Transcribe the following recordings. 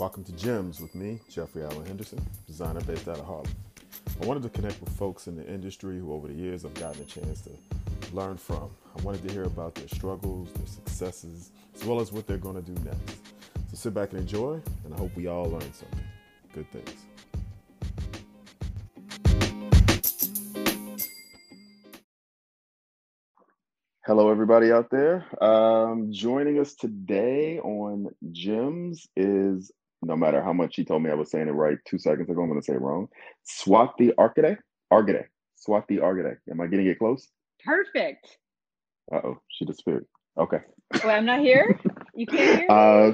Welcome to Gems with me, Jeffrey Allen Henderson, designer based out of Harlem. I wanted to connect with folks in the industry who, over the years, I've gotten a chance to learn from. I wanted to hear about their struggles, their successes, as well as what they're going to do next. So sit back and enjoy, and I hope we all learn something. Good things. Hello, everybody out there. Um, joining us today on Gems is, no matter how much she told me I was saying it right two seconds ago, I'm going to say it wrong. Swati Argade. Argade. Swati Argade. Am I getting it close? Perfect. Uh oh, she disappeared. Okay. Well, I'm not here. You can't hear me. Uh,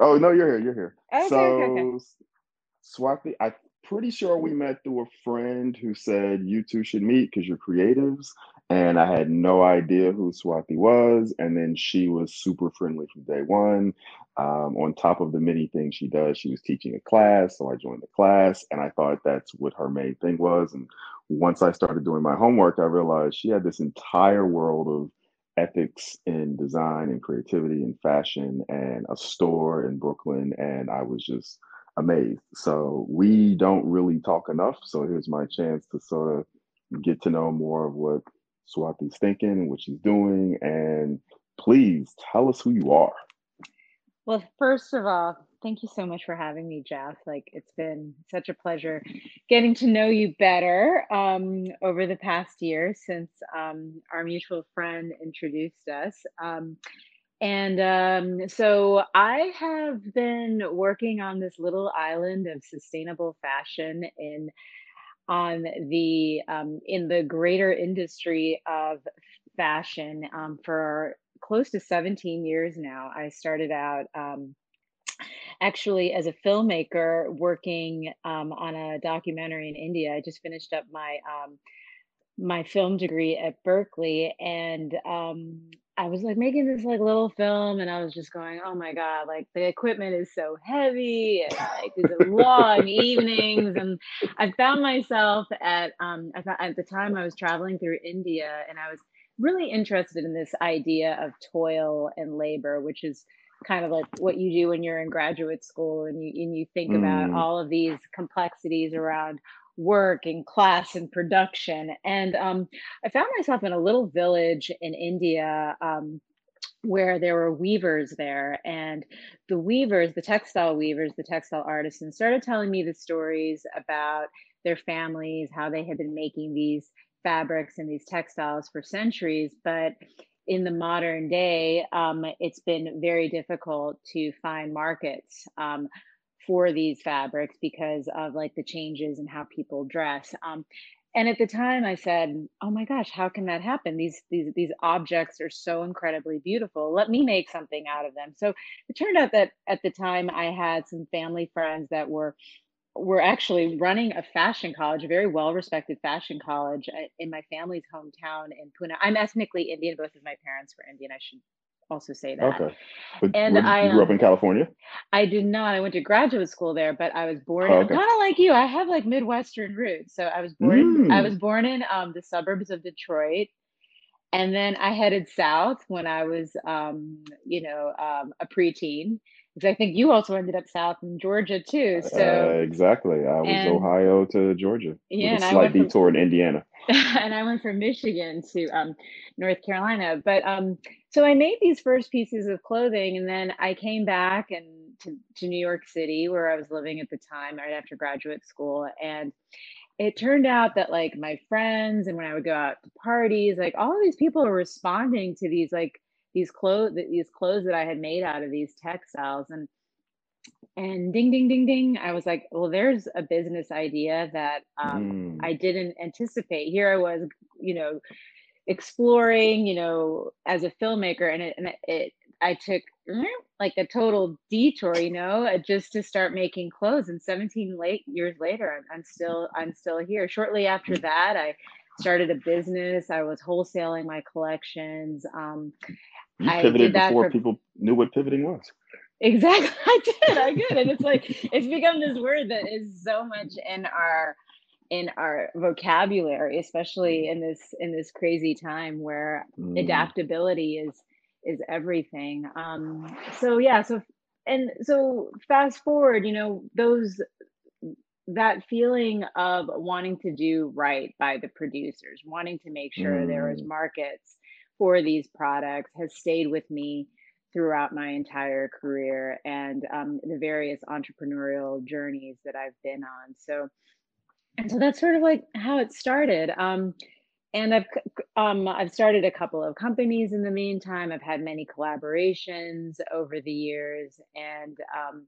oh no, you're here. You're here. Okay, so, okay, okay. Swati, I'm pretty sure we met through a friend who said you two should meet because you're creatives, and I had no idea who Swati was. And then she was super friendly from day one. Um, on top of the many things she does, she was teaching a class, so I joined the class, and I thought that's what her main thing was. And once I started doing my homework, I realized she had this entire world of ethics in design and creativity and fashion and a store in Brooklyn. And I was just amazed. So we don't really talk enough. So here's my chance to sort of get to know more of what Swati's thinking and what she's doing. And please tell us who you are. Well, first of all, thank you so much for having me, Jeff. Like, it's been such a pleasure getting to know you better um, over the past year since um, our mutual friend introduced us. Um, and um, so I have been working on this little island of sustainable fashion in on the um, in the greater industry of fashion um, for close to 17 years now. I started out um, actually as a filmmaker working um, on a documentary in India. I just finished up my um, my film degree at Berkeley, and um, I was like making this like little film, and I was just going, "Oh my god!" Like the equipment is so heavy, and like these are long evenings, and I found myself at um I thought at the time I was traveling through India, and I was really interested in this idea of toil and labor, which is kind of like what you do when you're in graduate school and you and you think about Mm, all of these complexities around work and class and production. And um, I found myself in a little village in India um, where there were weavers there. And the weavers, the textile weavers, the textile artisans, started telling me the stories about their families, how they had been making these fabrics and these textiles for centuries. But in the modern day, um, it's been very difficult to find markets. Um, for these fabrics because of like the changes in how people dress. Um, and at the time, I said, "Oh my gosh, how can that happen? These these these objects are so incredibly beautiful. Let me make something out of them." So it turned out that at the time, I had some family friends that were were actually running a fashion college, a very well respected fashion college uh, in my family's hometown in Pune. I'm ethnically Indian. Both of my parents were Indian. I should also say that. okay. But And did, I you grew up um in California? I did not. I went to graduate school there, but I was born. Oh, okay. kind of like you. I have like Midwestern roots. So I was born in I Mm, was born in um, the suburbs of Detroit, and then I headed south when I was, um, you know, um, a preteen. Because I think you also ended up south in Georgia too. uh, So exactly. I was and Ohio to Georgia with yeah, a and I slight went from detour in Indiana. and I went from Michigan to um, North Carolina. But um, so I made these first pieces of clothing, and then I came back and to, to New York City, where I was living at the time, right after graduate school. And it turned out that like my friends, and when I would go out to parties, like all these people were responding to these like these clothes, these clothes that I had made out of these textiles, and and ding, ding, ding, ding. I was like, well, there's a business idea that um, Mm. I didn't anticipate. Here I was, you know, exploring, you know, as a filmmaker, and it, and it, I took mm, like a total detour, you know, uh, just to start making clothes. And 17 late years later, I'm, I'm still I'm still here. Shortly after that, I started a business. I was wholesaling my collections. Um, You I did pivoted that before for people knew what pivoting was. Exactly. I did. I did. And it's like it's become this word that is so much in our in our vocabulary, especially in this in this crazy time where Mm, adaptability is is everything. Um, so yeah, so and so fast forward, you know, those that feeling of wanting to do right by the producers, wanting to make sure there was Mm, markets for these products has stayed with me throughout my entire career and um, the various entrepreneurial journeys that I've been on. So, and so that's sort of like how it started. Um, and I've um, I've started a couple of companies in the meantime. I've had many collaborations over the years, and um,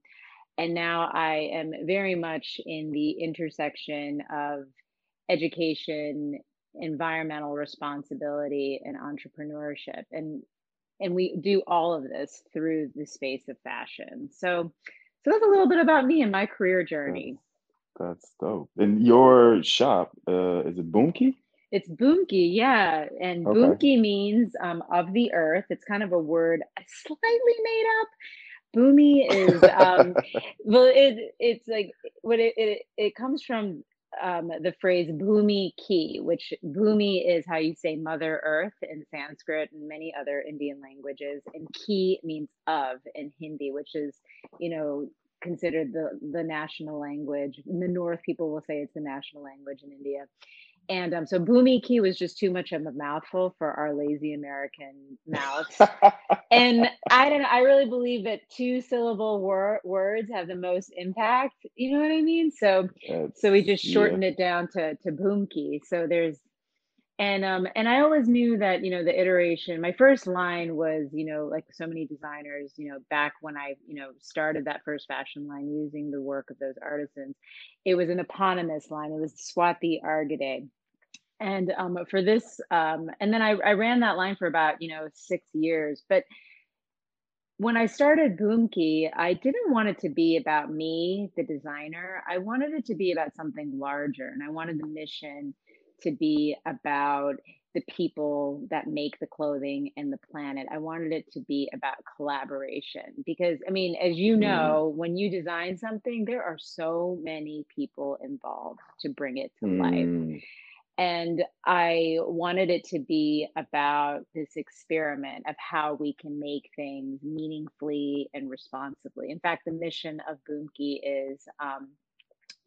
and now I am very much in the intersection of education, environmental responsibility, and entrepreneurship. And and we do all of this through the space of fashion. So so that's a little bit about me and my career journey. That's dope. And your shop, uh, is it Boomki? It's Boomki, yeah. And Okay. Boomki means um, of the earth. It's kind of a word slightly made up. Bhumi is um, well, it it's like what it it, it comes from um, the phrase "bhumi ki," which "bhumi" is how you say Mother Earth in Sanskrit and many other Indian languages, and "ki" means of in Hindi, which is you know considered the the national language. In the North, people will say it's the national language in India. And um, so "bhumi ki" was just too much of a mouthful for our lazy American mouths. And I don't know, I really believe that 2 syllable wor words have the most impact, you know what I mean? So so we That's just yeah. shortened it down to to Boomki. So there's and um and I always knew that, you know, the iteration my first line was, you know, like so many designers, you know, back when I, you know, started that first fashion line using the work of those artisans, it was an eponymous line. It was Swati Argade. And um for this um and then I I ran that line for about, you know, 6 years. But when I started Boomki, I didn't want it to be about me, the designer. I wanted it to be about something larger, and I wanted the mission to be about the people that make the clothing and the planet. I wanted it to be about collaboration because, I mean, as you Mm, know, when you design something, there are so many people involved to bring it to life. mm, And I wanted it to be about this experiment of how we can make things meaningfully and responsibly. In fact, the mission of Boomki is um,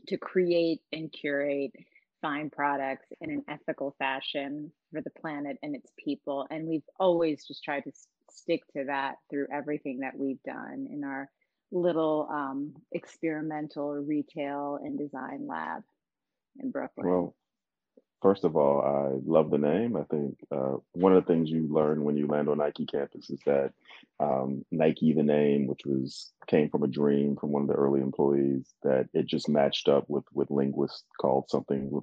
to create and curate fine products in an ethical fashion for the planet and its people. And we've always just tried to s- stick to that through everything that we've done in our little um, experimental retail and design lab in Brooklyn. well, First of all, I love the name. I think uh, one of the things you learn when you land on Nike campus is that um, Nike, the name, which was came from a dream from one of the early employees, that it just matched up with with linguists called something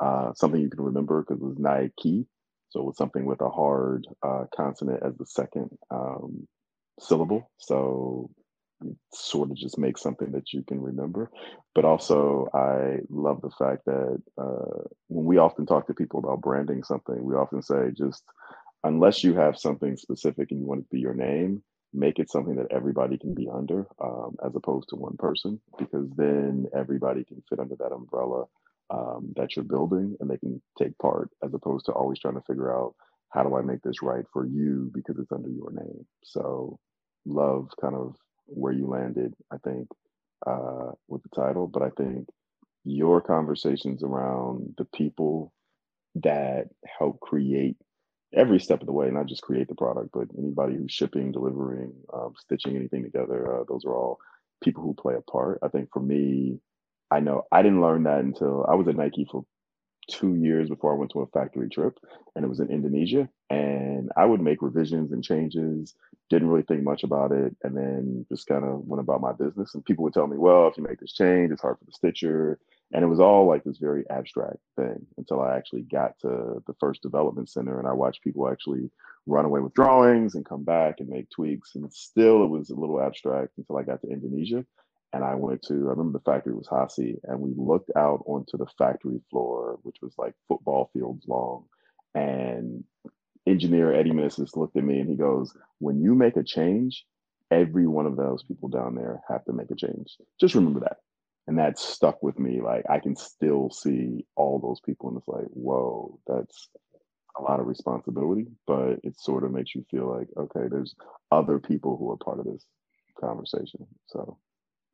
uh, something you can remember because it was Nike, so it was something with a hard uh, consonant as the second um, syllable. So sort of just make something that you can remember. But also, I love the fact that uh, when we often talk to people about branding something, we often say just unless you have something specific and you want it to be your name, make it something that everybody can be under um, as opposed to one person, because then everybody can fit under that umbrella um, that you're building and they can take part as opposed to always trying to figure out how do I make this right for you because it's under your name. So, love kind of where you landed, I think, uh, with the title, but I think your conversations around the people that help create every step of the way, not just create the product, but anybody who's shipping, delivering, um, stitching anything together, uh, those are all people who play a part. I think for me, I know I didn't learn that until I was at Nike for two years before I went to a factory trip, and it was in Indonesia. And I would make revisions and changes, didn't really think much about it, and then just kind of went about my business. And people would tell me, well, if you make this change, it's hard for the stitcher. And it was all like this very abstract thing until I actually got to the first development center and I watched people actually run away with drawings and come back and make tweaks. And still, it was a little abstract until I got to Indonesia and I went to, I remember the factory was Hasi, and we looked out onto the factory floor, which was like football fields long. And engineer Eddie Meneses looked at me and he goes, When you make a change, every one of those people down there have to make a change. Just remember that. And that stuck with me. Like I can still see all those people, and it's like, whoa, that's a lot of responsibility, but it sort of makes you feel like, okay, there's other people who are part of this. conversation. So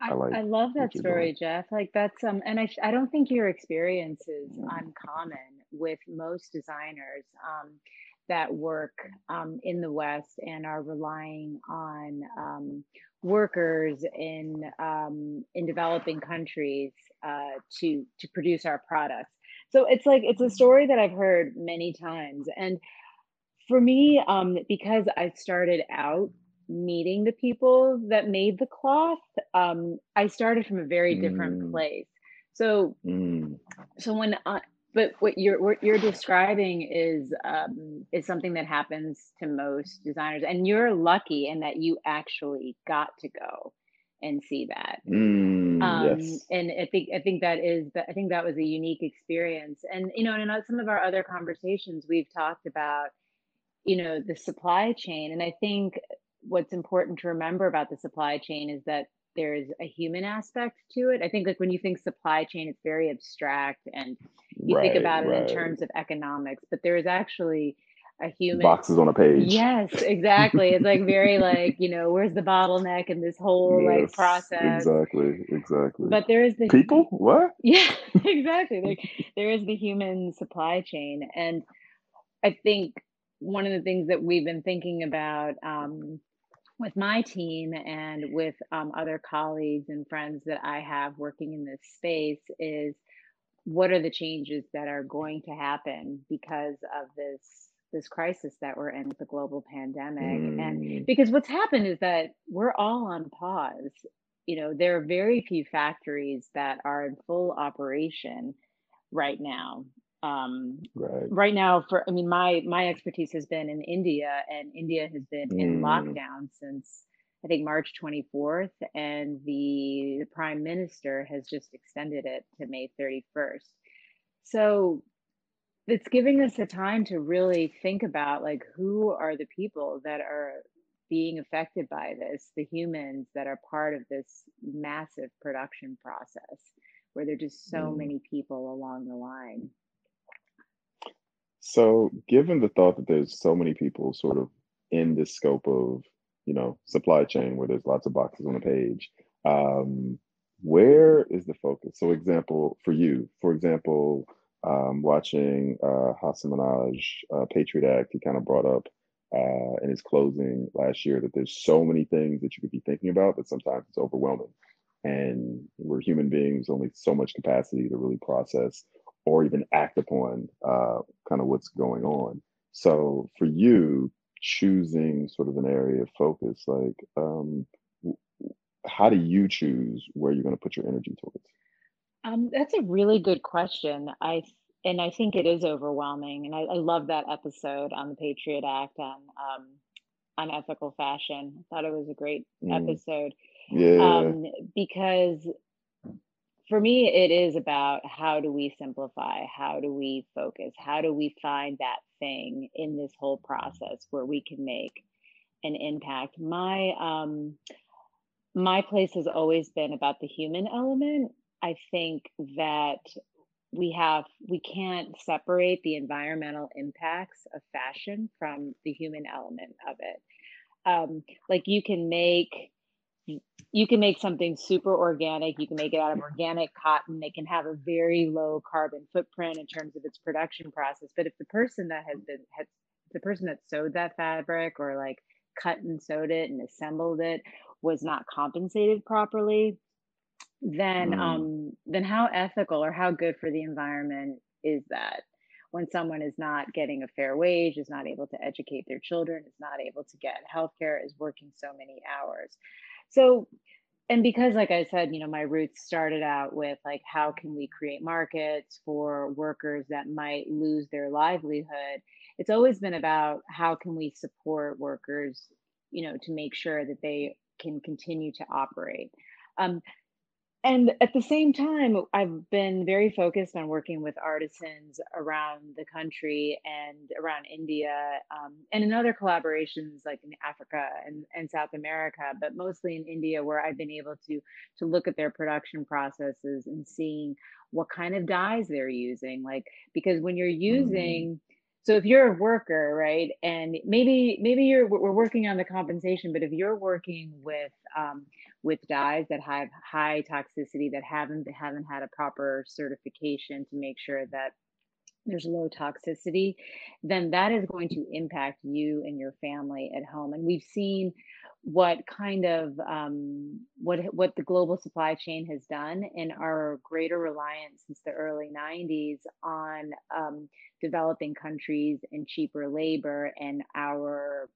I I, like I love that story, Jeff. Like that's um, and I I don't think your experience is uncommon with most designers um, that work um, in the West and are relying on um, workers in um, in developing countries uh, to to produce our products. So it's like it's a story that I've heard many times, and for me, um, because I started out meeting the people that made the cloth, um, I started from a very different Mm, place. So, mm, so when I, but what you're what you're describing is um, is something that happens to most designers, and you're lucky in that you actually got to go and see that. mm, Um, yes. and I think I think that is that I think that was a unique experience. And you know, and in some of our other conversations, we've talked about you know, the supply chain. And I think what's important to remember about the supply chain is that there's a human aspect to it. I think like when you think supply chain, it's very abstract and you think Right, about it in terms of economics, but there is actually a human Boxes on a page. Yes, exactly. It's like very like, you know, where's the bottleneck in this whole like process? exactly, exactly. But there is the People? What? yeah, exactly. Like there is the human supply chain. And I think one of the things that we've been thinking about um, with my team and with um, other colleagues and friends that I have working in this space is what are the changes that are going to happen because of this this crisis that we're in with the global pandemic? And Mm, because what's happened is that we're all on pause. You know there are very few factories that are in full operation right now um, right. right now for i mean my my expertise has been in india and india has been in Mm, lockdown since i think march 24th and the, the prime minister has just extended it to may 31st so it's giving us a time to really think about like who are the people that are being affected by this the humans that are part of this massive production process where there are just so mm. many people along the line So, given the thought that there's so many people sort of in this scope of, you know, supply chain where there's lots of boxes on a page, um, where is the focus? So, example for you, for example, um, watching uh, Hasan Minhaj, uh, Patriot Act, he kind of brought up uh, in his closing last year that there's so many things that you could be thinking about that sometimes it's overwhelming. And we're human beings, only so much capacity to really process or even act upon uh, kind of what's going on. So for you, choosing sort of an area of focus, like um, how do you choose where you're going to put your energy towards? Um, that's a really good question. I and I think it is overwhelming. And I, I love that episode on the Patriot Act on um, on ethical fashion. I thought it was a great Mm, episode yeah. um, because for me, it is about how do we simplify? How do we focus? How do we find that thing in this whole process where we can make an impact? My um, my place has always been about the human element. I think that we have we can't separate the environmental impacts of fashion from the human element of it. Um, like you can make you can make something super organic. You can make it out of organic cotton. It can have a very low carbon footprint in terms of its production process. But if the person that has been has the person that sewed that fabric or like cut and sewed it and assembled it was not compensated properly, then Mm, um then how ethical or how good for the environment is that when someone is not getting a fair wage is not able to educate their children is not able to get health care is working so many hours so and because like i said you know my roots started out with like how can we create markets for workers that might lose their livelihood it's always been about how can we support workers you know to make sure that they can continue to operate. Um, and at the same time, I've been very focused on working with artisans around the country and around India, um, and in other collaborations like in Africa and, and South America, but mostly in India, where I've been able to to look at their production processes and seeing what kind of dyes they're using. Like because when you're mm, using so if you're a worker, right, and maybe maybe you're we're working on the compensation, but if you're working with um, with dyes that have high toxicity that haven't haven't had a proper certification to make sure that there's low toxicity, then that is going to impact you and your family at home. And we've seen what kind of um, what what the global supply chain has done and our greater reliance since the early 90s on um, developing countries and cheaper labor and our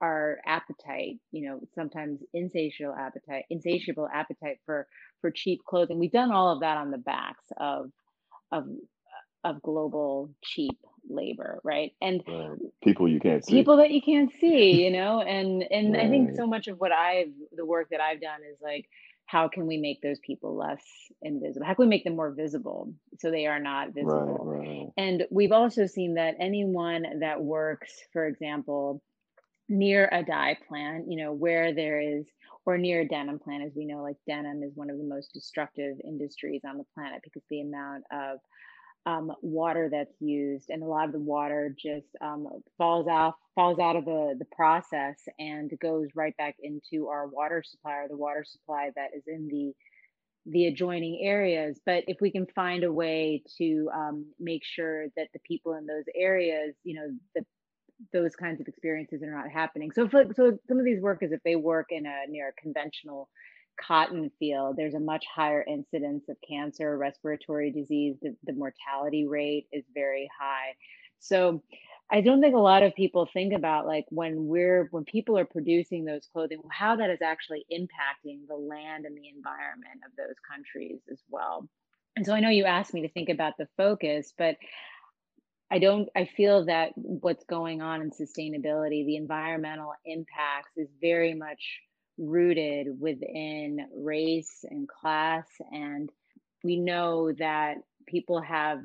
our appetite you know sometimes insatiable appetite insatiable appetite for for cheap clothing we've done all of that on the backs of of of global cheap labor right? And right. people you can't see. people that you can't see you know? And and right. i think so much of what i've the work that i've done is like how can we make those people less invisible? How can we make them more visible so they are not visible? right, and we've also seen that anyone that works for example near a dye plant you know where there is or near a denim plant as we know like denim is one of the most destructive industries on the planet because the amount of um, water that's used, and a lot of the water just um, falls off, falls out of the the process, and goes right back into our water supply or the water supply that is in the the adjoining areas. But if we can find a way to um, make sure that the people in those areas, you know, that those kinds of experiences are not happening. So, so some of these workers, if they work in a near a conventional cotton field, there's a much higher incidence of cancer, respiratory disease. The, the mortality rate is very high. So I don't think a lot of people think about like when we're when people are producing those clothing, how that is actually impacting the land and the environment of those countries as well. And so I know you asked me to think about the focus, but I don't I feel that what's going on in sustainability, the environmental impacts is very much rooted within race and class. And we know that people have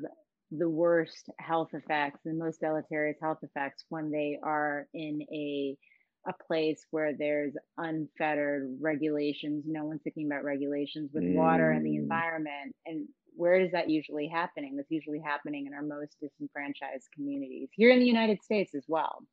the worst health effects, the most deleterious health effects when they are in a a place where there's unfettered regulations. No one's thinking about regulations with mm. water and the mm. environment. And where is that usually happening? That's usually happening in our most disenfranchised communities here in the United States as well.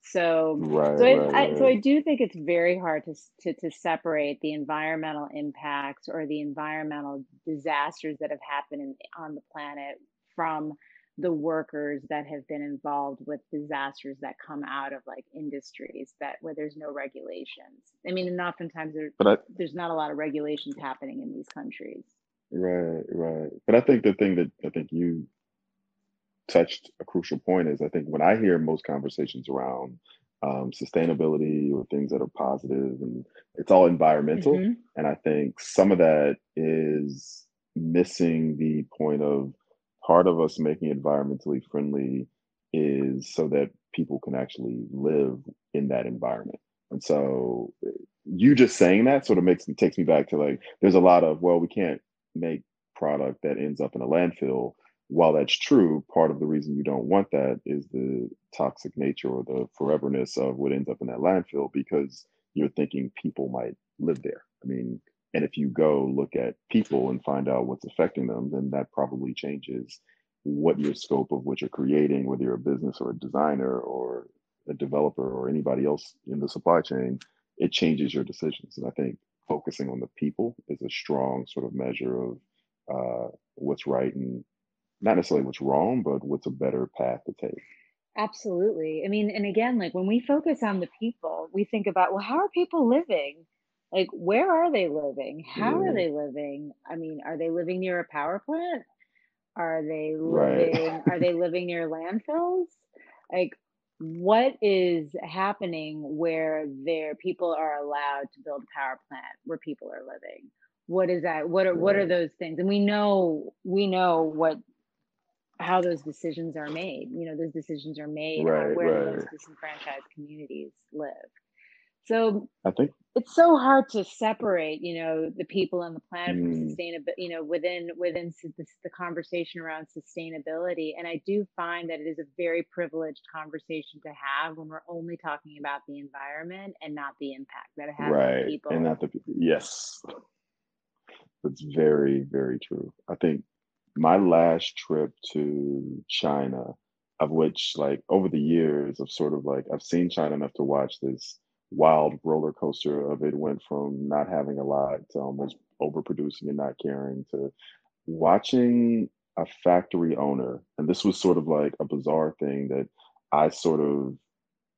So, right, so, I, right, I, so I do think it's very hard to, to to separate the environmental impacts or the environmental disasters that have happened in, on the planet from the workers that have been involved with disasters that come out of like industries that where there's no regulations. I mean, and oftentimes there, but I, there's not a lot of regulations happening in these countries. Right, right. But I think the thing that I think you touched a crucial point is I think when I hear most conversations around um, sustainability or things that are positive and it's all environmental. Mm-hmm. And I think some of that is missing the point of part of us making environmentally friendly is so that people can actually live in that environment. And so you just saying that sort of makes takes me back to like there's a lot of well we can't make product that ends up in a landfill while that's true, part of the reason you don't want that is the toxic nature or the foreverness of what ends up in that landfill because you're thinking people might live there. I mean, and if you go look at people and find out what's affecting them, then that probably changes what your scope of what you're creating, whether you're a business or a designer or a developer or anybody else in the supply chain, it changes your decisions. And I think focusing on the people is a strong sort of measure of uh, what's right and not necessarily what's wrong, but what's a better path to take. Absolutely. I mean, and again, like when we focus on the people, we think about, well, how are people living? Like, where are they living? How yeah. are they living? I mean, are they living near a power plant? Are they living right. are they living near landfills? Like what is happening where their people are allowed to build a power plant where people are living? What is that? What are what are those things? And we know we know what how those decisions are made. You know, those decisions are made right, where right. those disenfranchised communities live. So I think it's so hard to separate, you know, the people on the planet mm. from sustainability, you know, within within the, the conversation around sustainability. And I do find that it is a very privileged conversation to have when we're only talking about the environment and not the impact that it has right. on people. And not the yes. That's very, very true. I think my last trip to China, of which like over the years of sort of like I've seen China enough to watch this wild roller coaster of it went from not having a lot to almost overproducing and not caring to watching a factory owner and this was sort of like a bizarre thing that I sort of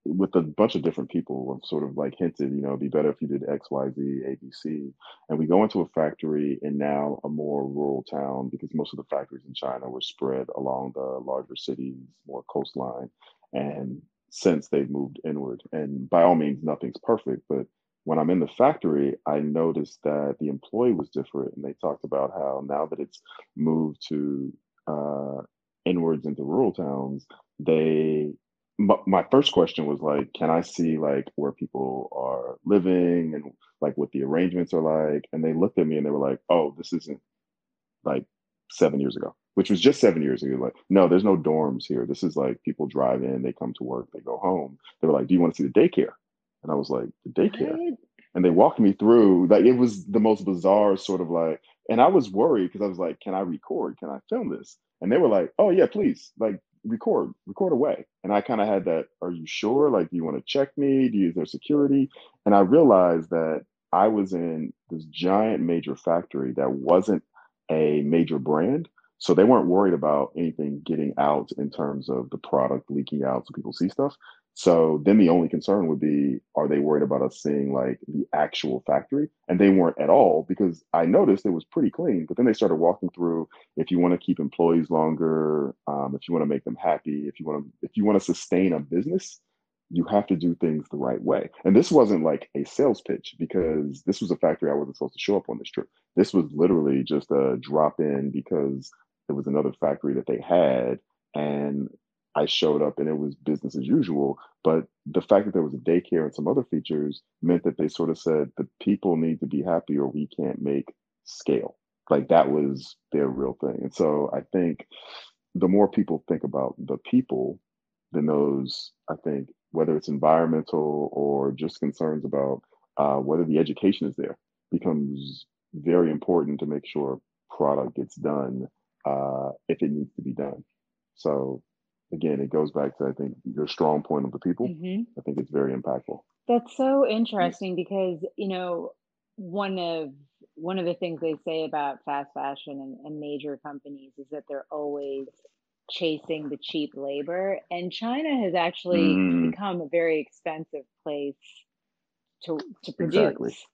with a bunch of different people have sort of like hinted, you know, it'd be better if you did X, Y, Z, A, B, C. And we go into a factory in now a more rural town because most of the factories in China were spread along the larger cities, more coastline. And since they've moved inward, and by all means, nothing's perfect, but when I'm in the factory, I noticed that the employee was different. And they talked about how now that it's moved to uh, inwards into rural towns, they my first question was like, can I see like where people are living and like what the arrangements are like? And they looked at me and they were like, oh, this isn't like seven years ago, which was just seven years ago. Like, no, there's no dorms here. This is like people drive in, they come to work, they go home. They were like, do you want to see the daycare? And I was like, the daycare. What? And they walked me through, like, it was the most bizarre sort of like, and I was worried because I was like, can I record? Can I film this? And they were like, oh, yeah, please. Like, record, record away. And I kind of had that, are you sure? Like, do you want to check me? Do you use their security? And I realized that I was in this giant major factory that wasn't a major brand. So they weren't worried about anything getting out in terms of the product leaking out so people see stuff. So then the only concern would be are they worried about us seeing like the actual factory? And they weren't at all because I noticed it was pretty clean. But then they started walking through if you want to keep employees longer, um, if you want to make them happy, if you want to if you want to sustain a business, you have to do things the right way. And this wasn't like a sales pitch because this was a factory I wasn't supposed to show up on this trip. This was literally just a drop in because it was another factory that they had and I showed up and it was business as usual. But the fact that there was a daycare and some other features meant that they sort of said the people need to be happy or we can't make scale. Like that was their real thing. And so I think the more people think about the people, then those, I think, whether it's environmental or just concerns about uh, whether the education is there, becomes very important to make sure product gets done uh, if it needs to be done. So again, it goes back to I think your strong point of the people. hmm I think it's very impactful. That's so interesting because, you know, one of one of the things they say about fast fashion and, and major companies is that they're always chasing the cheap labor. And China has actually Mm, become a very expensive place to to exactly. produce.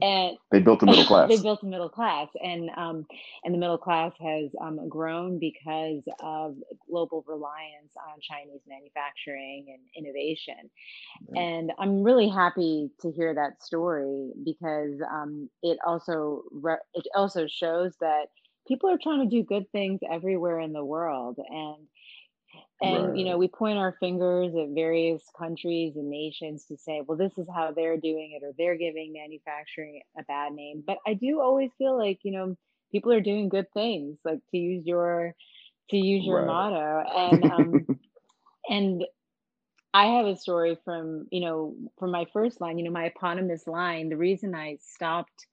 And They built a middle class. they built a middle class, and um, and the middle class has um, grown because of global reliance on Chinese manufacturing and innovation. And I'm really happy to hear that story because um, it also re- it also shows that people are trying to do good things everywhere in the world, and and you know we point our fingers at various countries and nations to say well this is how they're doing it or they're giving manufacturing a bad name. But i do always feel like you know people are doing good things like to use your to use your Right. motto. And um and i have a story from you know from my first line you know my eponymous line the reason i stopped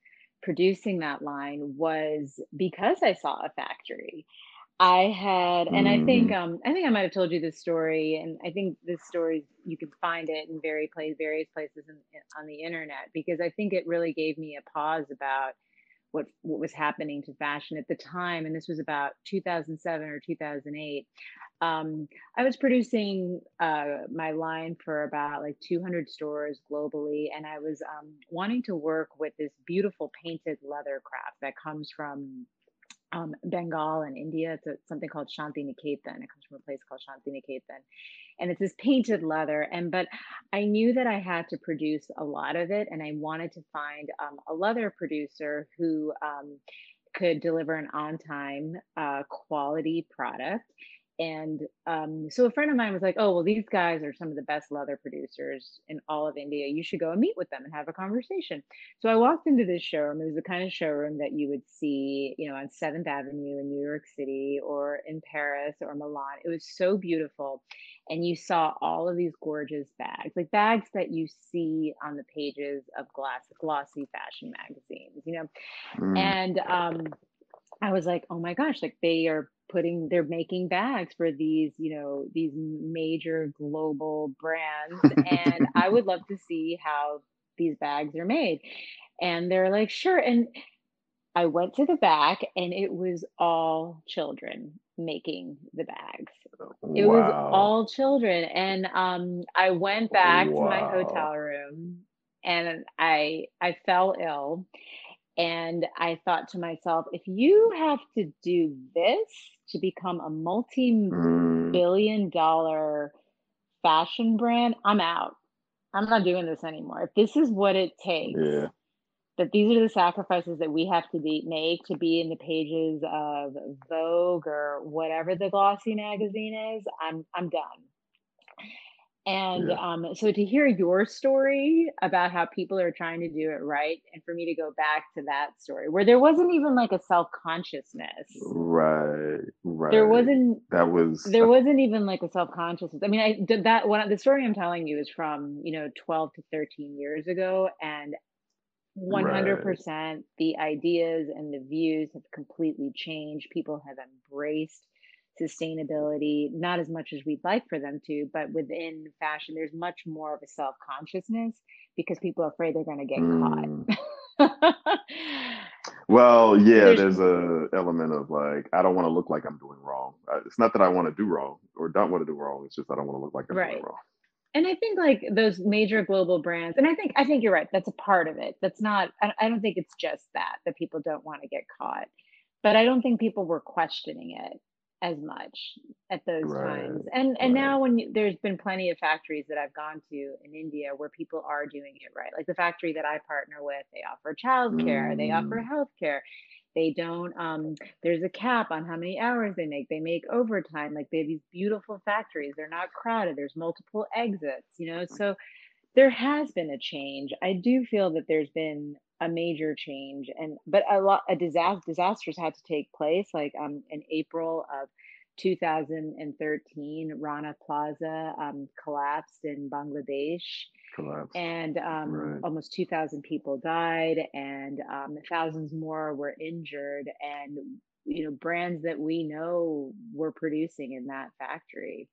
producing that line was because i saw a factory I had, and I think hmm um I think I might have told you this story, and I think this story you can find it in very place various places in, in- on the internet because I think it really gave me a pause about what what was happening to fashion at the time, and this was about 2007 or 2008. Um, I was producing uh, my line for about like 200 stores globally, and I was um, wanting to work with this beautiful painted leather craft that comes from um, Bengal and India. It's a, something called Shanti Niketan. It comes from a place called Shanti Niketan, and it's this painted leather. And but I knew that I had to produce a lot of it, and I wanted to find um, a leather producer who um, could deliver an on-time, uh, quality product. And um, so a friend of mine was like, "Oh, well, these guys are some of the best leather producers in all of India. You should go and meet with them and have a conversation." So I walked into this showroom. It was the kind of showroom that you would see, you know, on Seventh Avenue in New York City or in Paris or Milan. It was so beautiful. And you saw all of these gorgeous bags, like bags that you see on the pages of glass, glossy fashion magazines, you know. Mm, And um, I was like, oh my gosh, like they are putting they're making bags for these you know these major global brands and i would love to see how these bags are made. And they're like sure and i went to the back and it was all children making the bags. It was all children and um i went back to my hotel room and i i fell ill and I thought to myself, if you have to do this to become a multi Mm, billion dollar fashion brand, I'm out. I'm not doing this anymore. If this is what it takes, yeah. that these are the sacrifices that we have to be, make to be in the pages of Vogue or whatever the glossy magazine is, I'm I'm done. And Yeah. um, so to hear your story about how people are trying to do it right, and for me to go back to that story where there wasn't even like a self consciousness, Right. right. there wasn't That was there wasn't even like a self consciousness. I mean, I did that one. The story I'm telling you is from you know 12 to 13 years ago, and 100% the ideas and the views have completely changed. People have embraced sustainability, not as much as we'd like for them to, but within fashion, there's much more of a self consciousness because people are afraid they're going to get Mm. caught. Well, yeah, there's, there's a element of like I don't want to look like I'm doing wrong. Uh, It's not that I want to do wrong or don't want to do wrong. It's just I don't want to look like I'm doing wrong. And I think like those major global brands, and I think I think you're right. That's a part of it. That's not. I don't think it's just that that people don't want to get caught, but I don't think people were questioning it as much at those times. And and Right. now when you, there's been plenty of factories that I've gone to in India where people are doing it right. Like the factory that I partner with, they offer childcare, they offer Mm. healthcare. They don't um there's a cap on how many hours they make. They make overtime. Like they have these beautiful factories. They're not crowded. There's multiple exits, you know. So there has been a change. I do feel that there's been a major change and but a lot a disaster disasters had to take place like um in April of 2013 Rana Plaza um collapsed in Bangladesh Collapsed. and um, Right. almost 2,000 people died, and um, thousands more were injured. And you know, brands that we know were producing in that factory.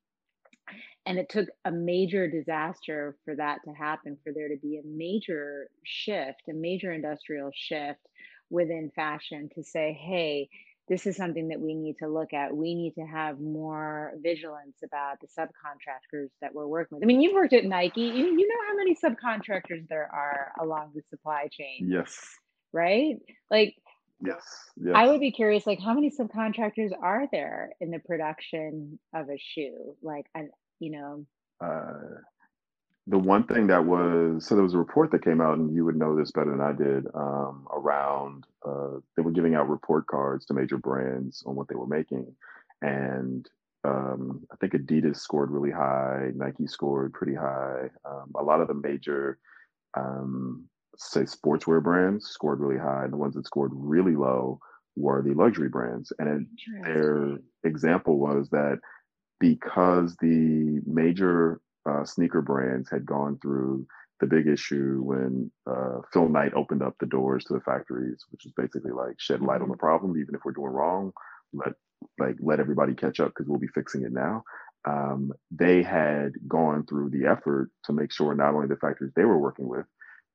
And it took a major disaster for that to happen, for there to be a major shift, a major industrial shift within fashion to say, hey, this is something that we need to look at. We need to have more vigilance about the subcontractors that we're working with. I mean, you've worked at Nike, you, you know how many subcontractors there are along the supply chain, Yes. right? Like, Yes. I would be curious, like, how many subcontractors are there in the production of a shoe? Like, I, you know, Uh, the one thing that was so there was a report that came out, and you would know this better than I did. Um, around uh, they were giving out report cards to major brands on what they were making, and um, I think Adidas scored really high, Nike scored pretty high. Um, a lot of the major um, say sportswear brands scored really high, and the ones that scored really low were the luxury brands. And it, their example was that because the major uh, sneaker brands had gone through the big issue when uh, Phil Knight opened up the doors to the factories, which is basically like shed light on the problem, even if we're doing wrong, let like let everybody catch up because we'll be fixing it now. Um, they had gone through the effort to make sure not only the factories they were working with,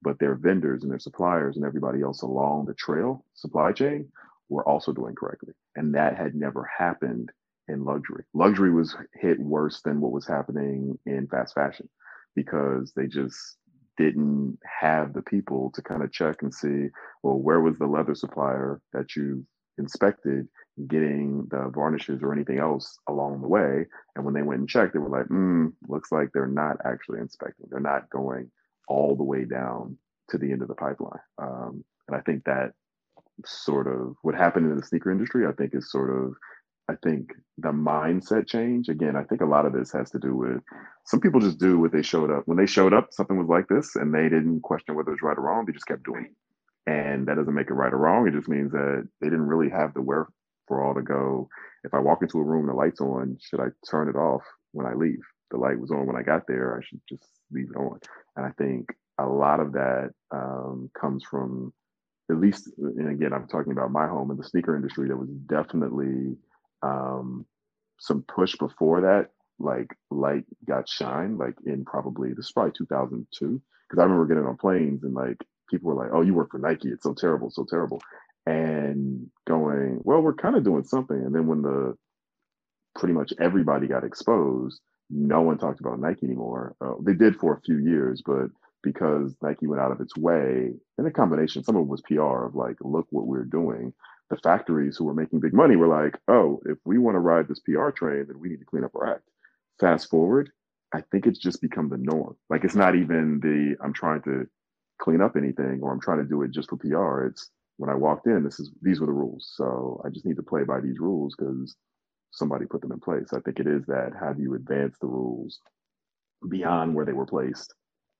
but their vendors and their suppliers and everybody else along the trail supply chain were also doing correctly. And that had never happened in luxury. Luxury was hit worse than what was happening in fast fashion because they just didn't have the people to kind of check and see, well, where was the leather supplier that you inspected getting the varnishes or anything else along the way? And when they went and checked, they were like, hmm, looks like they're not actually inspecting. They're not going all the way down to the end of the pipeline. Um, and I think that sort of what happened in the sneaker industry, I think is sort of, I think the mindset change. Again, I think a lot of this has to do with some people just do what they showed up. When they showed up, something was like this and they didn't question whether it was right or wrong. They just kept doing it. And that doesn't make it right or wrong. It just means that they didn't really have the wherewithal to go, if I walk into a room the light's on, should I turn it off when I leave? The light was on when I got there. I should just leave it on. And I think a lot of that um, comes from at least, and again, I'm talking about my home in the sneaker industry. that was definitely um, some push before that, like light got shine, like in probably this is probably 2002. Because I remember getting on planes and like people were like, "Oh, you work for Nike? It's so terrible, so terrible," and going, "Well, we're kind of doing something." And then when the pretty much everybody got exposed, no one talked about Nike anymore. Uh, they did for a few years, but because Nike went out of its way, and a combination, some of it was PR of like, look what we're doing. The factories who were making big money were like, oh, if we want to ride this PR train, then we need to clean up our act. Fast forward, I think it's just become the norm. Like it's not even the I'm trying to clean up anything or I'm trying to do it just for PR. It's when I walked in, this is these were the rules. So I just need to play by these rules because somebody put them in place. I think it is that how do you advance the rules beyond where they were placed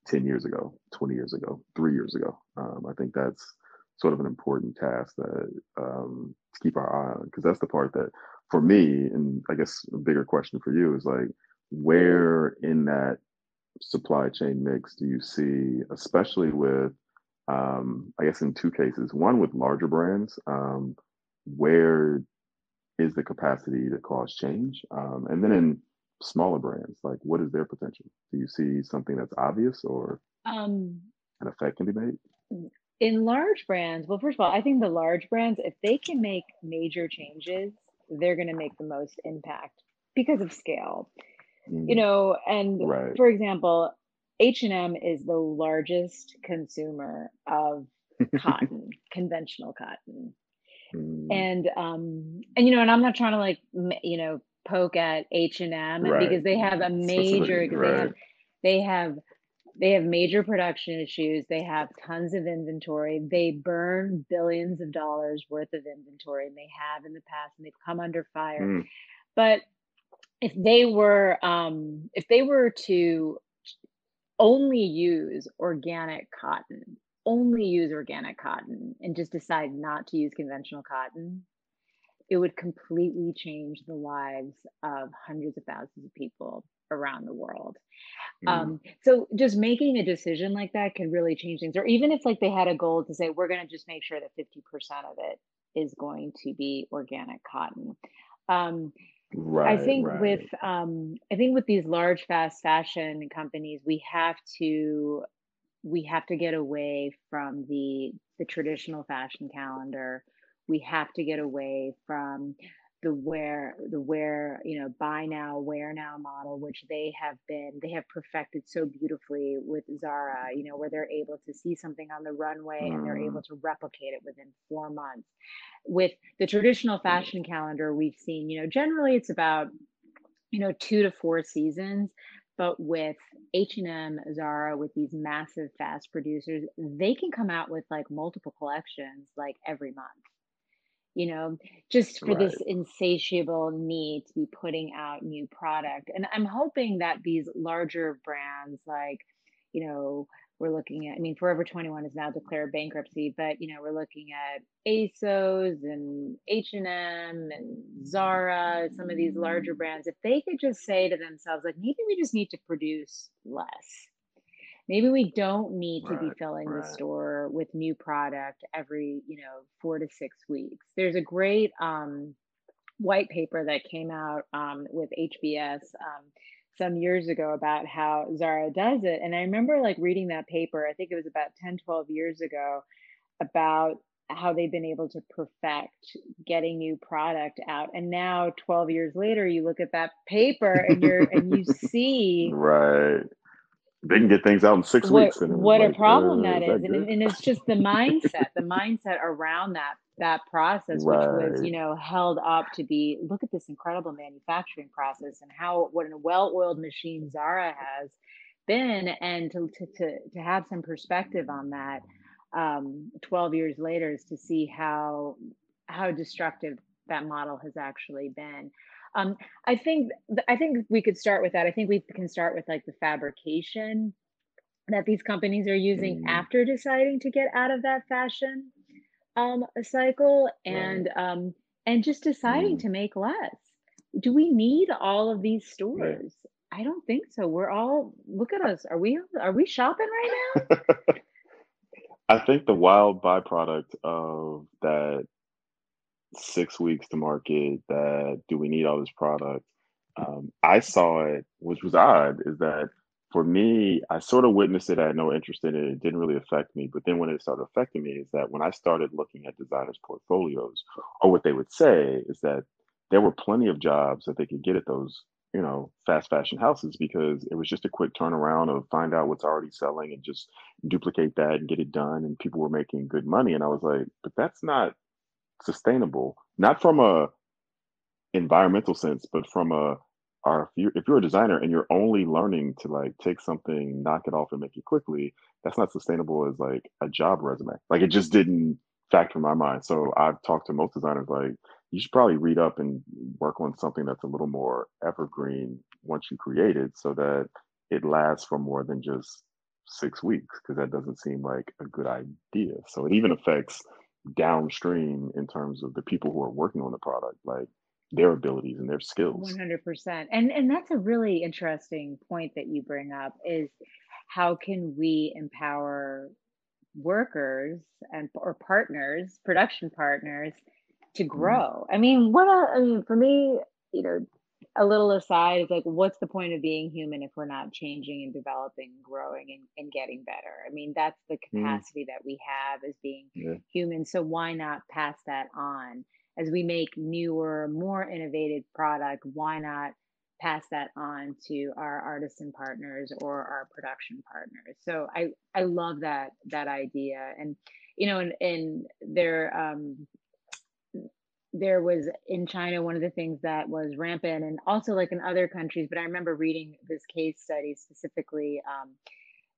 10 years ago, 20 years ago, three years ago. Um, I think that's sort of an important task that um, to keep our eye on because that's the part that for me, and I guess a bigger question for you is like, where in that supply chain mix do you see, especially with, um, I guess in two cases, one with larger brands, um, where is the capacity to cause change? Um, and then in smaller brands, like what is their potential? Do you see something that's obvious or um, an effect can be made? In large brands, well, first of all, I think the large brands, if they can make major changes, they're going to make the most impact because of scale. Mm. You know, and right. for example, H&M is the largest consumer of cotton, conventional cotton. Mm. And um and you know, and I'm not trying to like you know poke at H&M right. because they have a major right. they have they have they have major production issues. They have tons of inventory. They burn billions of dollars worth of inventory, and they have in the past, and they've come under fire. Mm. But if they were, um, if they were to only use organic cotton, only use organic cotton, and just decide not to use conventional cotton, it would completely change the lives of hundreds of thousands of people around the world. Mm. Um, so just making a decision like that can really change things. Or even if like they had a goal to say, we're going to just make sure that 50% of it is going to be organic cotton. Um, right, I think right. with um, I think with these large fast fashion companies, we have to we have to get away from the the traditional fashion calendar we have to get away from the where the where you know buy now wear now model which they have been they have perfected so beautifully with zara you know where they're able to see something on the runway and they're able mm. to replicate it within four months with the traditional fashion calendar we've seen you know generally it's about you know two to four seasons but with h&m zara with these massive fast producers they can come out with like multiple collections like every month you know, just for right. this insatiable need to be putting out new product. And I'm hoping that these larger brands like, you know, we're looking at, I mean, Forever 21 is now declared bankruptcy, but you know, we're looking at ASOS and H&M and Zara, some of these larger brands. If they could just say to themselves, like, maybe we just need to produce less maybe we don't need to be filling right. the store with new product every you know four to six weeks there's a great um, white paper that came out um, with hbs um, some years ago about how zara does it and i remember like reading that paper i think it was about 10 12 years ago about how they've been able to perfect getting new product out and now 12 years later you look at that paper and you're and you see right they can get things out in six what, weeks. And what like, a problem uh, that is, that and, and, it's just the mindset, the mindset around that that process, right. which was you know held up to be look at this incredible manufacturing process and how what a well-oiled machine Zara has been, and to to to, to have some perspective on that um, 12 years later is to see how how destructive that model has actually been. Um, I think I think we could start with that. I think we can start with like the fabrication that these companies are using mm. after deciding to get out of that fashion um, cycle and right. um, and just deciding mm. to make less. Do we need all of these stores? Right. I don't think so. We're all look at us. Are we are we shopping right now? I think the wild byproduct of that six weeks to market, that do we need all this product? Um, I saw it, which was odd, is that for me, I sort of witnessed it. I had no interest in it. It didn't really affect me. But then when it started affecting me, is that when I started looking at designers' portfolios, or what they would say is that there were plenty of jobs that they could get at those, you know, fast fashion houses because it was just a quick turnaround of find out what's already selling and just duplicate that and get it done. And people were making good money. And I was like, but that's not sustainable, not from a environmental sense, but from a are if you're, if you're a designer and you're only learning to like take something, knock it off, and make it quickly, that's not sustainable as like a job resume. Like it just didn't factor in my mind. So I've talked to most designers like you should probably read up and work on something that's a little more evergreen once you create it so that it lasts for more than just six weeks because that doesn't seem like a good idea. So it even affects downstream in terms of the people who are working on the product. Like their abilities and their skills. 100%. And and that's a really interesting point that you bring up is how can we empower workers and or partners, production partners to Mm, grow? I mean, what a, I mean, for me, you know, a little aside is like, what's the point of being human if we're not changing and developing, growing and, and getting better? I mean, that's the mm, capacity that we have as being yeah, human. So why not pass that on? As we make newer, more innovative product, why not pass that on to our artisan partners or our production partners? So I I love that that idea. And you know, and, and there um there was in China one of the things that was rampant and also like in other countries, but I remember reading this case study specifically um,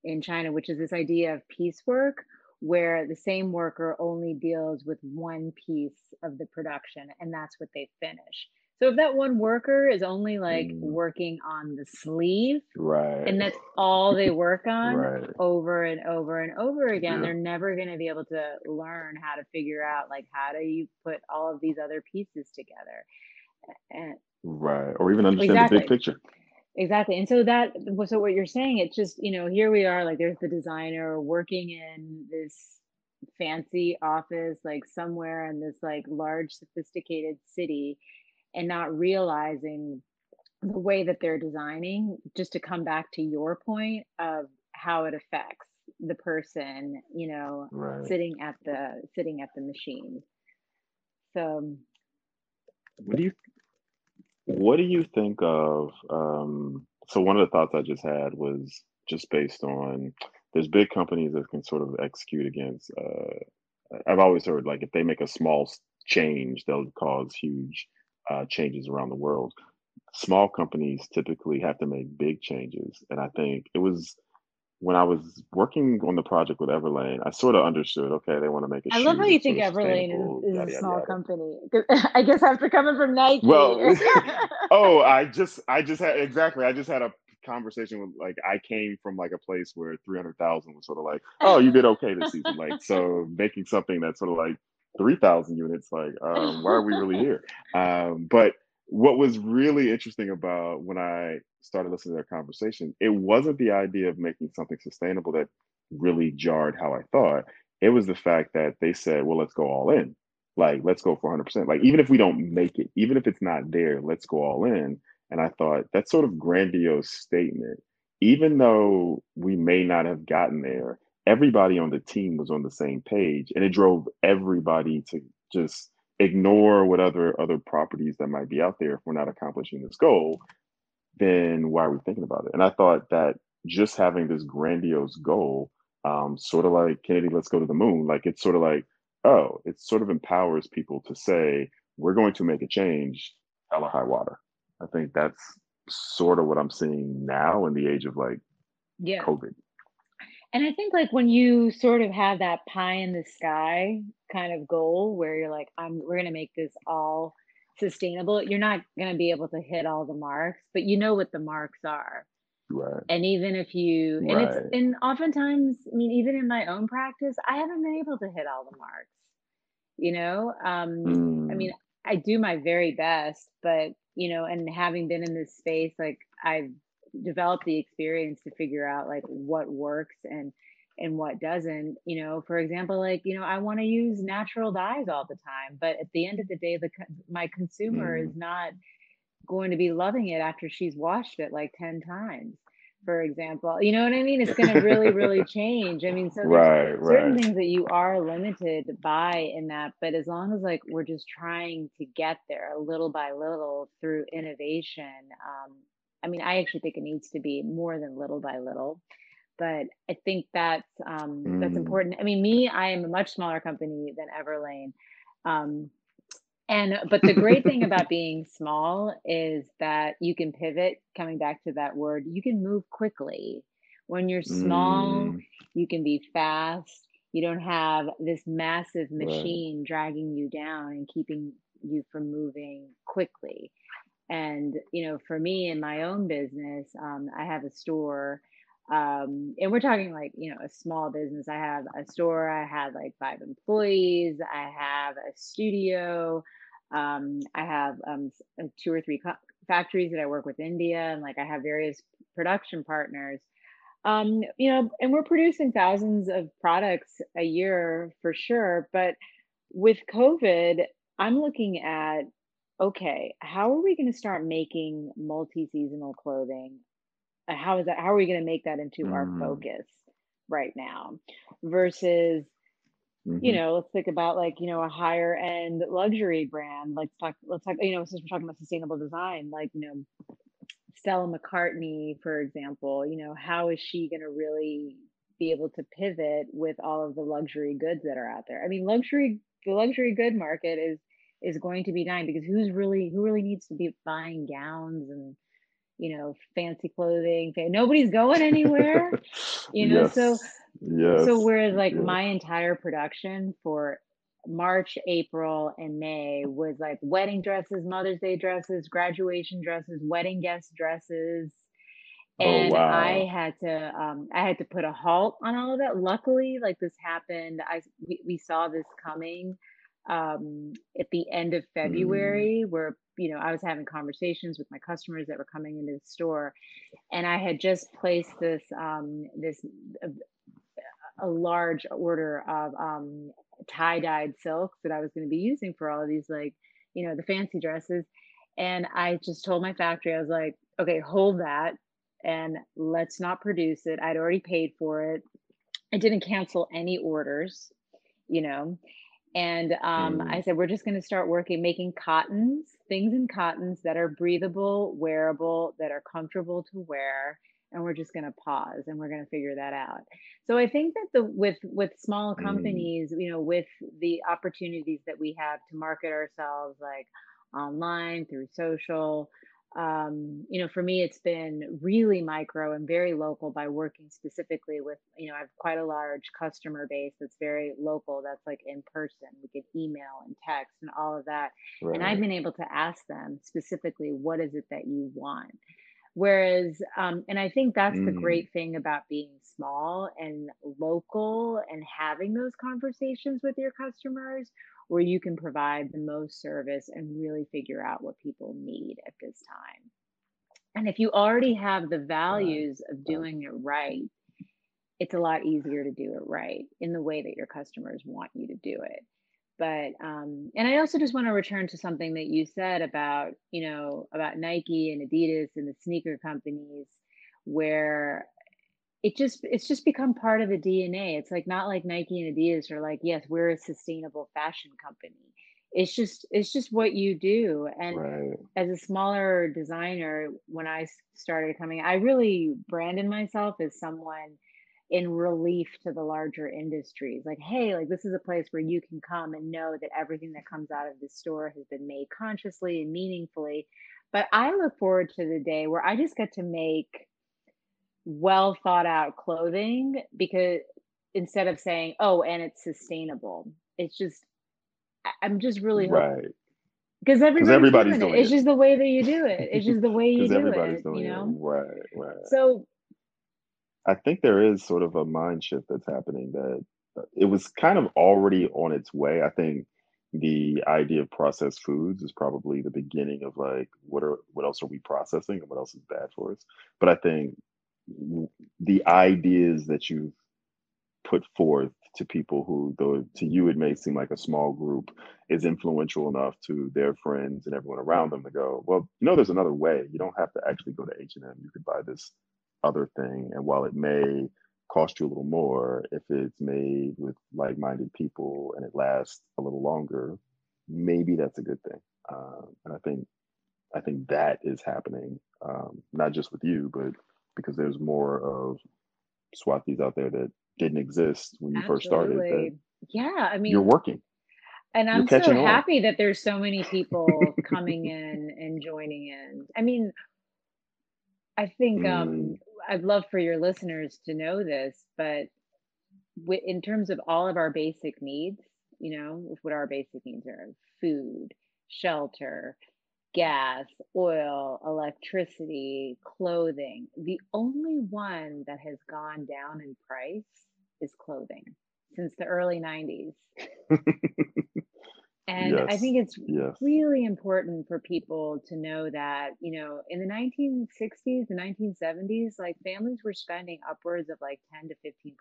in China, which is this idea of piecework, where the same worker only deals with one piece of the production and that's what they finish. So if that one worker is only like mm, working on the sleeve right, and that's all they work on right, over and over and over again, yeah, they're never going to be able to learn how to figure out like how do you put all of these other pieces together. And right, or even understand the big picture. Exactly. And so that so what you're saying, it's just, you know, here we are, like there's the designer working in this fancy office, like somewhere in this like large, sophisticated city, and not realizing the way that they're designing, just to come back to your point of how it affects the person, you know, Right. sitting at the sitting at the machine. So What do you What do you think of? Um, so one of the thoughts I just had was just based on there's big companies that can sort of execute against. Uh, I've always heard like if they make a small change, they'll cause huge uh, changes around the world. Small companies typically have to make big changes, and I think it was when I was working on the project with Everlane, I sort of understood. Okay, they want to make a I love how you think Everlane is, is a yada yada small yada. company. I guess after coming from Nike. Well, oh, I just I just had exactly. I just had a conversation with like I came from like a place where 300,000 was sort of like, "Oh, you did okay this season." Like so making something that's sort of like 3,000 units like um why are we really here? Um but what was really interesting about when I started listening to their conversation, it wasn't the idea of making something sustainable that really jarred how I thought. It was the fact that they said, "Well, let's go all in." Like, let's go for 100%. Like, even if we don't make it, even if it's not there, let's go all in. And I thought that sort of grandiose statement, even though we may not have gotten there, everybody on the team was on the same page, and it drove everybody to just ignore what other other properties that might be out there if we're not accomplishing this goal then why are we thinking about it? And I thought that just having this grandiose goal, um, sort of like Kennedy, let's go to the moon, like it's sort of like, oh, it sort of empowers people to say, we're going to make a change, hell or high water. I think that's sort of what I'm seeing now in the age of like Yeah. COVID. And I think like when you sort of have that pie in the sky kind of goal where you're like, I'm we're gonna make this all sustainable, you're not gonna be able to hit all the marks, but you know what the marks are. Right. And even if you and it's and oftentimes, I mean, even in my own practice, I haven't been able to hit all the marks, you know? Um, I Mm, mean, I do my very best, but you know, and having been in this space, like I've developed the experience to figure out like what works and and what doesn't. You know, for example, like, you know, I want to use natural dyes all the time, but at the end of the day, the my consumer Mm. is not going to be loving it after she's washed it like 10 times, for example. You know what I mean? It's going to really, really change. I mean, so there's Right, certain right. things that you are limited by in that, but as long as like we're just trying to get there little by little through innovation, um, I mean, I actually think it needs to be more than little by little, but I think that's um, that's Mm. important. I mean, me, I am a much smaller company than Everlane. Um, and but the great thing about being small is that you can pivot, coming back to that word, you can move quickly. When you're small, Mm. you can be fast. You don't have this massive Right. machine dragging you down and keeping you from moving quickly. And, you know, for me in my own business, um, I have a store. Um, and we're talking like, you know, a small business. I have a store, I have like five employees, I have a studio, um, I have um, uh, two or three co- factories that I work with India, and like I have various production partners. Um, you know, and we're producing thousands of products a year for sure. But with COVID, I'm looking at okay, how are we going to start making multi-seasonal clothing? Uh, How is that? How are we going to make that into our Mm. focus right now versus, you Mhm. know, let's think about like, you know, a higher end luxury brand. Let's talk, let's talk, you know, since we're talking about sustainable design, like, you know, Stella McCartney, for example, you know, how is she going to really be able to pivot with all of the luxury goods that are out there? I mean, luxury, the luxury good market is is going to be dying because who's really who really needs to be buying gowns and you know fancy clothing? Nobody's going anywhere, you know. So Yes. so whereas like Yes. my entire production for March, April, and May was like wedding dresses, Mother's Day dresses, graduation dresses, wedding guest dresses, Oh, and I had to um I had to put a halt on all of that. Luckily, like this happened, I we, we saw this coming um at the end of Mm. February where you know I was having conversations with my customers that were coming into the store and I had just placed this um this a large order of um, tie-dyed silks that I was going to be using for all of these like, you know, the fancy dresses. And I just told my factory, I was like, okay, hold that and let's not produce it. I'd already paid for it. I didn't cancel any orders, you know. And um, I Mm. said, we're just going to start working, making cottons, things in cottons that are breathable, wearable, that are comfortable to wear. And we're just going to pause and we're going to figure that out. So I think that the with with small Mm. companies, you know, with the opportunities that we have to market ourselves, like online through social, um, you know, for me, it's been really micro and very local by working specifically with, you know, I have quite a large customer base that's very local, that's like in person. We get email and text and all of that. And I've been able to ask them specifically, what is it that you want? Whereas, um, and I think that's the Mm. great thing about being small and local and having those conversations with your customers where you can provide the most service and really figure out what people need at this time. And if you already have the values of doing it right, it's a lot easier to do it right in the way that your customers want you to do it. But um, and I also just want to return to something that you said about, you know, about Nike and Adidas and the sneaker companies where it just it's just become part of the DNA. It's like not like Nike and Adidas are like, yes, we're a sustainable fashion company. It's just it's just what you do. And Right. as a smaller designer, when I started coming, I really branded myself as someone in relief to the larger industries. Like, hey, like this is a place where you can come and know that everything that comes out of this store has been made consciously and meaningfully. But I look forward to the day where I just get to make well thought out clothing because instead of saying, "Oh, and it's sustainable." It's just I'm just really Right. because everybody's everybody's doing it. doing It's just the way that you do it. It's just the way you do everybody's it, doing you it. know? Right. Right. So, I think there is sort of a mind shift that's happening that uh, it was kind of already on its way. I think the idea of processed foods is probably the beginning of like what are what else are we processing and what else is bad for us. But I think the ideas that you've put forth to people who, though to you it may seem like a small group, is influential enough to their friends and everyone around them to go, well, you know, there's another way. You don't have to actually go to H and M. You could buy this other thing, and while it may cost you a little more, if it's made with like-minded people and it lasts a little longer, maybe that's a good thing. Um, and I think I think that is happening, um, not just with you, but because there's more of Swatis out there that didn't exist when you first started. Yeah, I mean, you're working, and I'm so catching on. happy that there's so many people coming in and joining in. I mean, I think Mm, um, I'd love for your listeners to know this, but wi- in terms of all of our basic needs, you know, what our basic needs are food, shelter, gas, oil, electricity, clothing. The only one that has gone down in price is clothing since the early 90s. And I think it's yes, really important for people to know that, you know, in the 1960s, the 1970s, like families were spending upwards of like 10 to 15%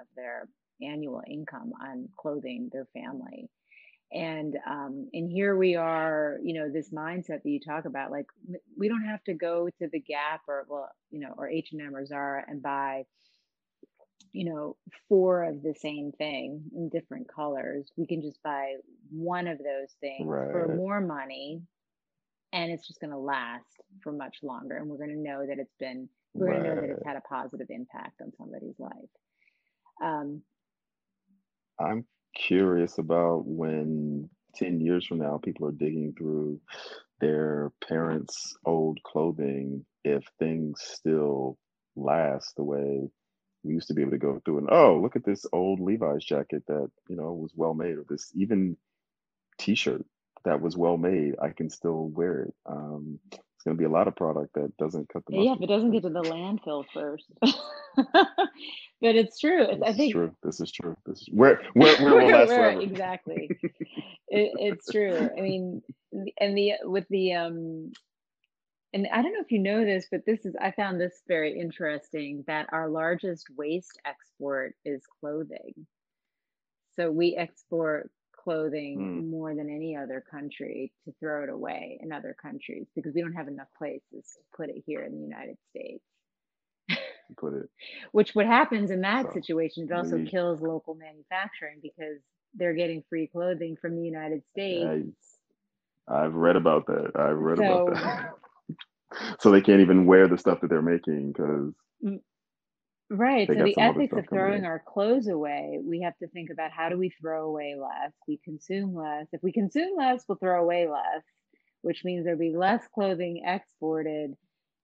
of their annual income on clothing their family. And um and here we are, you know, this mindset that you talk about like we don't have to go to the Gap or well, you know, or H&M or Zara and buy you know, four of the same thing in different colors. We can just buy one of those things for more money and it's just going to last for much longer. And we're going to know that it's been, we're going to know that it's had a positive impact on somebody's life. Um, I'm curious about when 10 years from now people are digging through their parents' old clothing if things still last the way we used to be able to go through. And oh look at this old levi's jacket that you know was well made or this even t-shirt that was well made. I can still wear it. Um it's going to be a lot of product that doesn't cut the yeah, if it doesn't get to the landfill first. But it's true. It's, I this is think true this is true this is where where where will last forever exactly. It, it's true. I mean, and the with the um And I don't know if you know this, but this is, I found this very interesting that our largest waste export is clothing. So we export clothing mm, more than any other country to throw it away in other countries because we don't have enough places to put it here in the United States. put it. Which what happens in that so situation, it also kills local manufacturing because they're getting free clothing from the United States. I, i've read about that. I've read about that. So they can't even wear the stuff that they're making because mm, Right. So the ethics of throwing in our clothes away, we have to think about how do we throw away less? We consume less. If we consume less, we'll throw away less, which means there'll be less clothing exported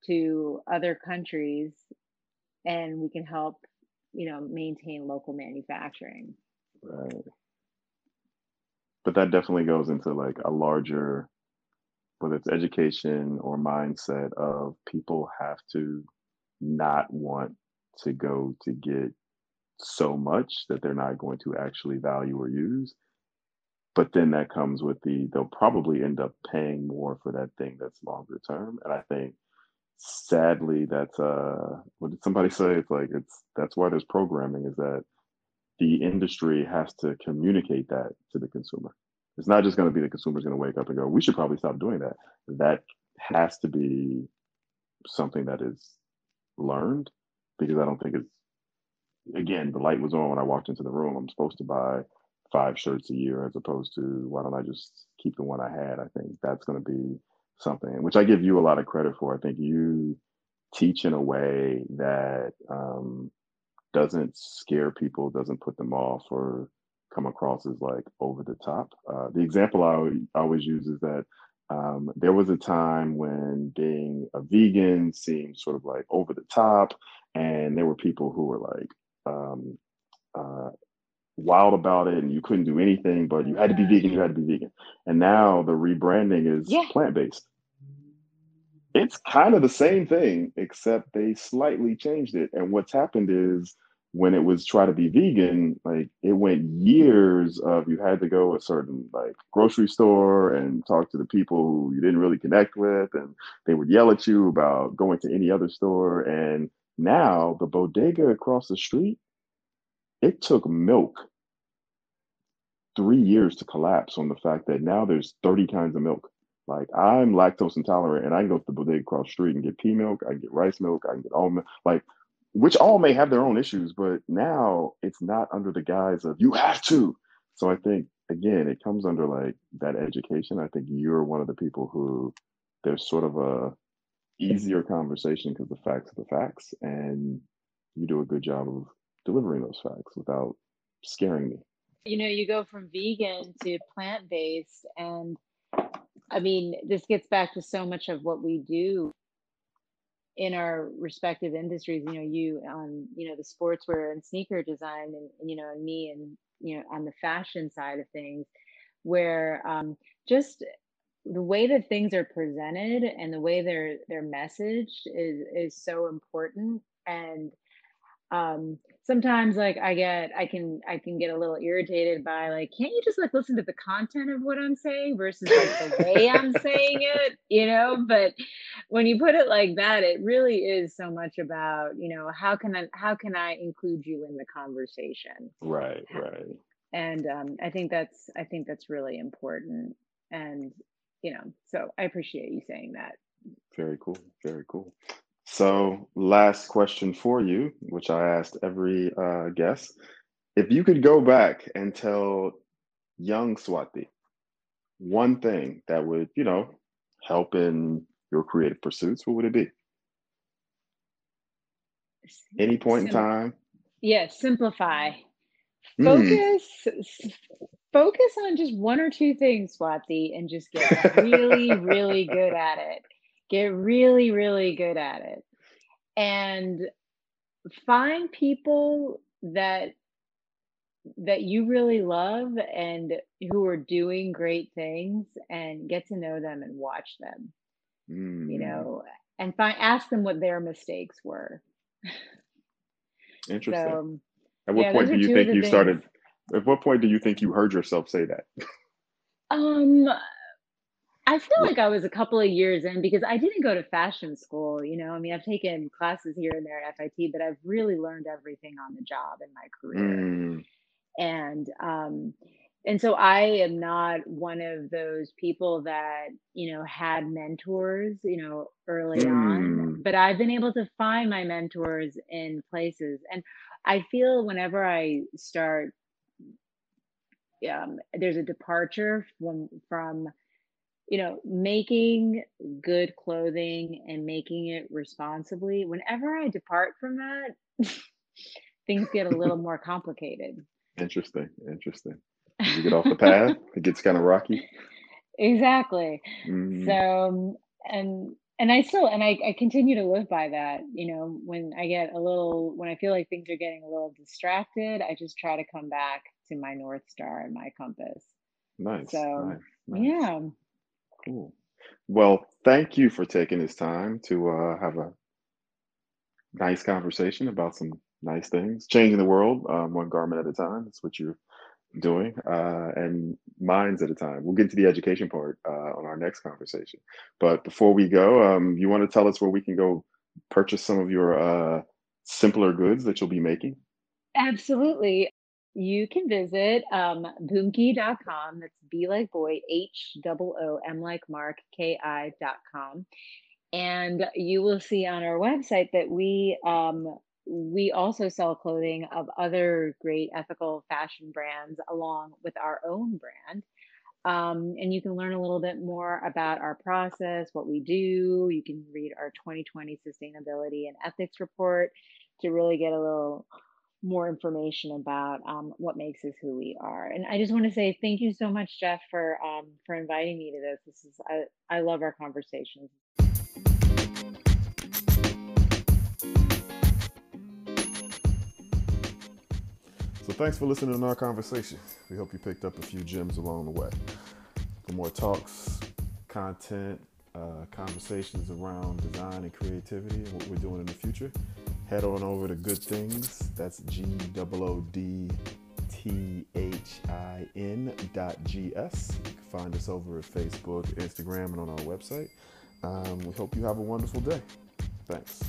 to other countries and we can help, you know, maintain local manufacturing. right but that definitely goes into like a larger whether it's education or mindset of people have to not want to go to get so much that they're not going to actually value or use. But then that comes with the they'll probably end up paying more for that thing that's longer term. And i think sadly that's uh what did somebody say? It's like it's that's why there's programming is that the industry has to communicate that to the consumer. It's not just going to be the consumer's going to wake up and go we should probably stop doing that. That has to be something that is learned because i don't think it's again, the light was on when I walked into the room. I'm supposed to buy five shirts a year as opposed to why don't I just keep the one I had? I think that's going to be something, which I give you a lot of credit for. I think you teach in a way that um, doesn't scare people, doesn't put them off, or come across as like over the top. Uh, the example I always use is that um, there was a time when being a vegan seemed sort of like over the top, and there were people who were like um, uh, wild about it, and you couldn't do anything, but you had to be vegan. You had to be vegan, and now the rebranding is Yeah. plant based it's kind of the same thing, except they slightly changed it. And what's happened is when it was try to be vegan, like it went years of you had to go a certain like grocery store and talk to the people who you didn't really connect with, and they would yell at you about going to any other store. And now the bodega across the street it took milk three years to collapse on the fact that now there's 30 kinds of milk. Like I'm lactose intolerant and I can go to the bodega across the street and get pea milk, I can get rice milk, I can get almond like which all may have their own issues, but now it's not under the guise of you have to. So I think again, it comes under like that education. I think you're one of the people who there's sort of a easier conversation because the facts are the facts, and you do a good job of delivering those facts without scaring me. You know, you go from vegan to plant based, and I mean, this gets back to so much of what we do in our respective industries. You know, you on you know the sportswear and sneaker design, and, and you know, and me and you know on the fashion side of things where um, just the way that things are presented and the way they're they're messaged is is so important. And um sometimes like i get i can i can get a little irritated by like can't you just like listen to the content of what i'm saying versus like the way i'm saying it? You know? But when you put it like that it really is so much about you know how can i how can i include you in the conversation? Right right. And um i think that's i think that's really important. And you know so i appreciate you saying that very cool very cool so, last question for you, which I asked every uh, guest. If you could go back and tell young Swati one thing that would, you know, help in your creative pursuits, what would it be? Any point in time? Yeah, simplify. Hmm. Focus mm. Focus on just one or two things, Swati, and just get really, really good at it get really really good at it and find people that that you really love and who are doing great things and get to know them and watch them mm. you know and find ask them what their mistakes were interesting so, at what yeah, point do you think you things. started at what point do you think you heard yourself say that um I feel like I was a couple of years in because I didn't go to fashion school, you know. I mean, I've taken classes here and there at FIT, but I've really learned everything on the job in my career. Mm. And um and so I am not one of those people that, you know, had mentors, you know, early mm. on, but I've been able to find my mentors in places. And I feel whenever I start um, there's a departure from from you know, making good clothing and making it responsibly, whenever I depart from that, things get a little more complicated. Interesting. Interesting. You get off the path, it gets kind of rocky. Exactly. Mm-hmm. So, and and I still and I, I continue to live by that. You know, when I get a little when I feel like things are getting a little distracted, I just try to come back to my north star and my compass. Nice. So nice, nice. yeah. Cool. Well, thank you for taking this time to uh, have a nice conversation about some nice things, changing the world um, one garment at a time. That's what you're doing, uh, and minds at a time. We'll get to the education part uh, on our next conversation. But before we go, um, you want to tell us where we can go purchase some of your uh, simpler goods that you'll be making? Absolutely you can visit um, bhoomki.com. That's B like boy, H O O M like Mark, K I.com. And you will see on our website that we um, we also sell clothing of other great ethical fashion brands along with our own brand. Um, and you can learn a little bit more about our process, what we do. You can read our 2020 sustainability and ethics report to really get a little more information about um, what makes us who we are. And I just want to say thank you so much, Jeff, for um, for inviting me to this. This is I, I love our conversations. So thanks for listening to our conversation. We hope you picked up a few gems along the way. For more talks, content, uh, conversations around design and creativity and what we're doing in the future, head on over to Good Things. That's G O O D T H I N dot G S. You can find us over at Facebook, Instagram, and on our website. Um, we hope you have a wonderful day. Thanks.